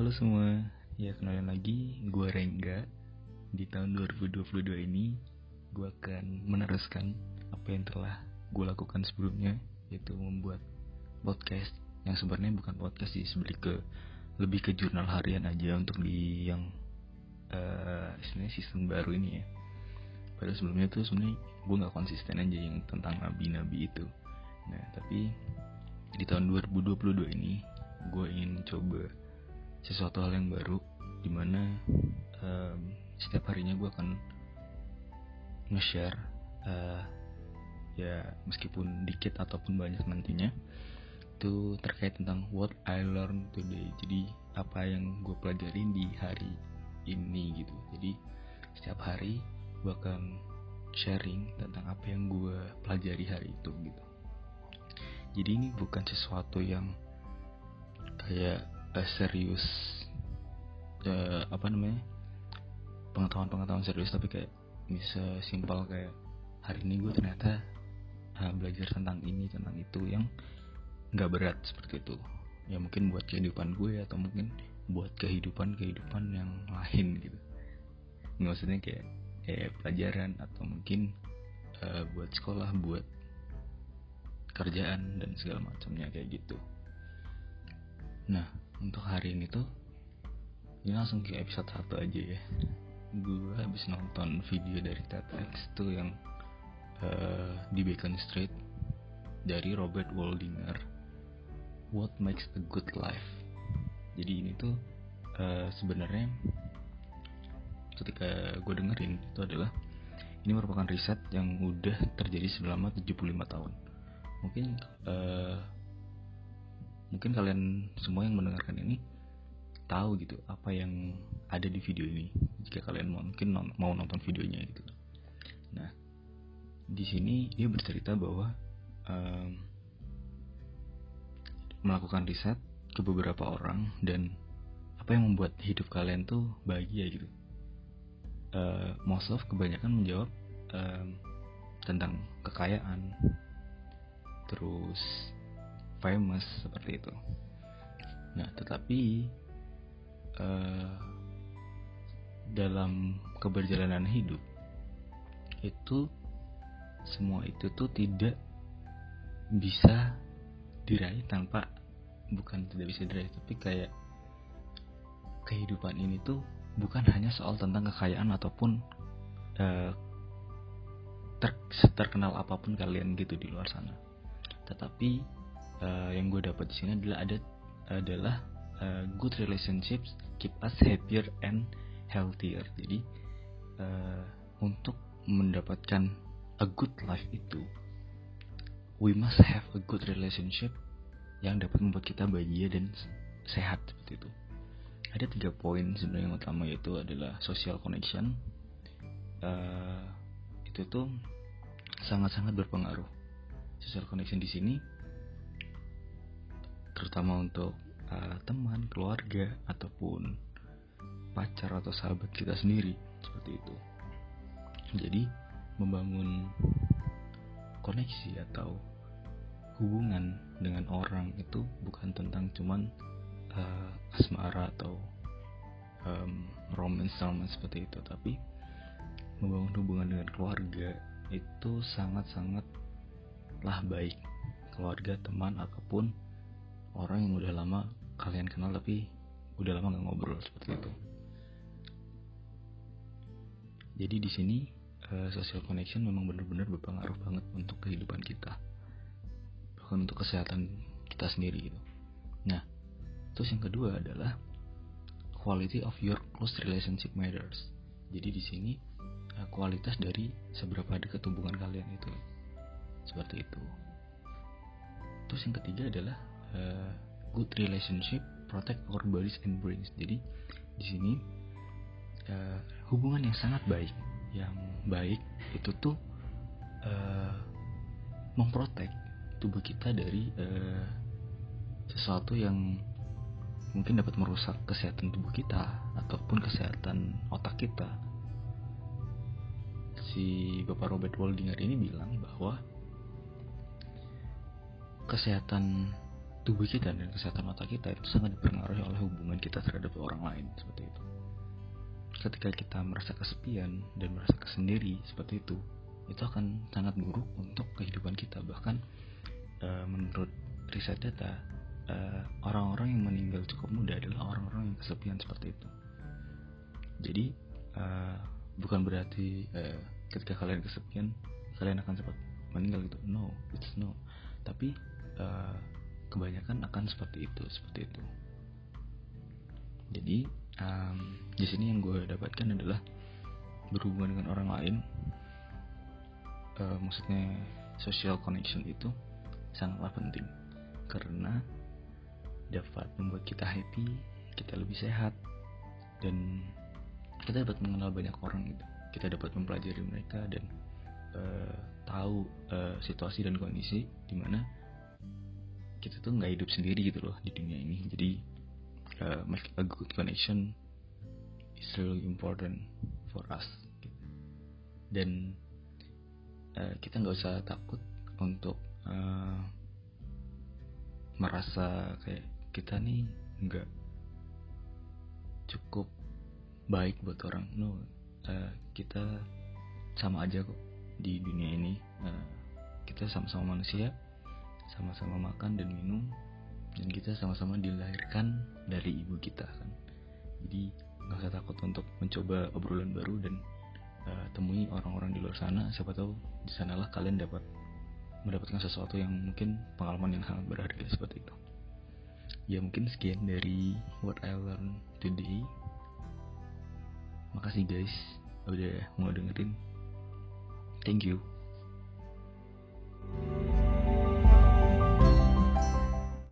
Halo semua, ya kenalin lagi, gue Rengga. Di tahun 2022 ini, gue akan meneruskan apa yang telah gue lakukan sebelumnya Yaitu membuat podcast yang sebenarnya bukan podcast sih, lebih ke lebih ke jurnal harian aja untuk di yang uh, istilahnya season baru ini ya. Pada sebelumnya tuh sebenarnya gue nggak konsisten aja yang tentang nabi-nabi itu. Nah tapi di tahun 2022 ini gue ingin coba sesuatu hal yang baru di mana um, setiap harinya gue akan nge-share uh, ya meskipun dikit ataupun banyak nantinya itu terkait tentang what I learned today. Jadi apa yang gue pelajarin di hari ini gitu. Jadi setiap hari gue akan sharing tentang apa yang gue pelajari hari itu gitu jadi ini bukan sesuatu yang kayak uh, serius uh, apa namanya pengetahuan-pengetahuan serius tapi kayak bisa simpel kayak hari ini gue ternyata uh, belajar tentang ini tentang itu yang nggak berat seperti itu. Ya mungkin buat kehidupan gue atau mungkin buat kehidupan kehidupan yang lain gitu. Maksudnya kayak kayak pelajaran atau mungkin uh, buat sekolah buat kerjaan dan segala macamnya kayak gitu. Nah untuk hari ini tuh ini langsung ke episode 1 aja ya. Gue habis nonton video dari TEDx tuh yang uh, di Beacon Street dari Robert Waldinger What Makes a Good Life. Jadi ini tuh uh, sebenarnya ketika gue dengerin itu adalah ini merupakan riset yang udah terjadi selama 75 tahun mungkin uh, mungkin kalian semua yang mendengarkan ini tahu gitu apa yang ada di video ini. Jika kalian mungkin mau nonton videonya gitu. Nah di sini dia bercerita bahwa um, melakukan riset ke beberapa orang dan apa yang membuat hidup kalian tuh bahagia gitu. Uh, most of kebanyakan menjawab um, tentang kekayaan terus famous seperti itu. Nah, tetapi uh, dalam keberjalanan hidup itu semua itu tuh tidak bisa diraih tanpa bukan tidak bisa diraih tapi kayak kehidupan ini tuh bukan hanya soal tentang kekayaan ataupun uh, ter terkenal apa pun kalian gitu di luar sana tetapi uh, yang gue dapat di sini adalah ada adalah uh, good relationships keep us happier and healthier. Jadi uh, untuk mendapatkan a good life itu, we must have a good relationship yang dapat membuat kita bahagia dan sehat seperti itu. Ada tiga poin sebenarnya yang utama yaitu adalah social connection. Uh, itu tuh sangat-sangat berpengaruh. Social connection di sini terutama untuk uh, teman, keluarga ataupun pacar atau sahabat kita sendiri seperti itu. Jadi membangun koneksi atau hubungan dengan orang itu bukan tentang cuman uh, asmara atau um, romance romance seperti itu, tapi membangun hubungan dengan keluarga itu sangat-sangatlah baik keluarga teman ataupun orang yang udah lama kalian kenal tapi udah lama nggak ngobrol seperti itu. Jadi di sini uh, social connection memang benar-benar berpengaruh banget untuk kehidupan kita, bahkan untuk kesehatan kita sendiri gitu. Nah, terus yang kedua adalah quality of your close relationship matters. Jadi di sini uh, kualitas dari seberapa dekat hubungan kalian itu, seperti itu. Terus yang ketiga adalah uh, good relationship protect our bodies and brains jadi di sini uh, hubungan yang sangat baik yang baik itu tuh uh, memprotek tubuh kita dari uh, sesuatu yang mungkin dapat merusak kesehatan tubuh kita ataupun kesehatan otak kita si Bapak Robert Waldinger ini bilang bahwa kesehatan tubuh kita dan kesehatan otak kita itu sangat dipengaruhi oleh hubungan kita terhadap orang lain seperti itu. Ketika kita merasa kesepian dan merasa kesendiri seperti itu itu akan sangat buruk untuk kehidupan kita. Bahkan uh, menurut riset data orang orang-orang yang meninggal cukup muda adalah orang-orang yang kesepian seperti itu. Jadi uh, bukan berarti ketika kalian kesepian kalian akan cepat meninggal gitu. No it's no. Tapi kebanyakan akan seperti itu seperti itu. Jadi um, di sini yang gue dapatkan adalah berhubungan dengan orang lain uh, maksudnya social connection itu sangatlah penting. Karena dapat membuat kita happy kita lebih sehat dan kita dapat mengenal banyak orang gitu. Kita dapat mempelajari mereka dan uh, tahu uh, situasi dan kondisi di mana kita tuh nggak hidup sendiri gitu loh di dunia ini. Jadi uh, make a good connection is really important for us. Dan uh, kita nggak usah takut untuk uh, merasa kayak kita nih nggak cukup baik buat orang. No uh, kita sama aja kok di dunia ini. Uh, kita sama-sama manusia sama-sama makan dan minum dan kita sama-sama dilahirkan dari ibu kita kan. Jadi nggak usah takut untuk mencoba obrolan baru dan uh, temui orang-orang di luar sana. Siapa tahu di sanalah kalian dapat mendapatkan sesuatu yang mungkin pengalaman yang sangat berharga seperti itu. Ya mungkin sekian dari what I learned today. Makasih guys udah mau dengerin. Thank you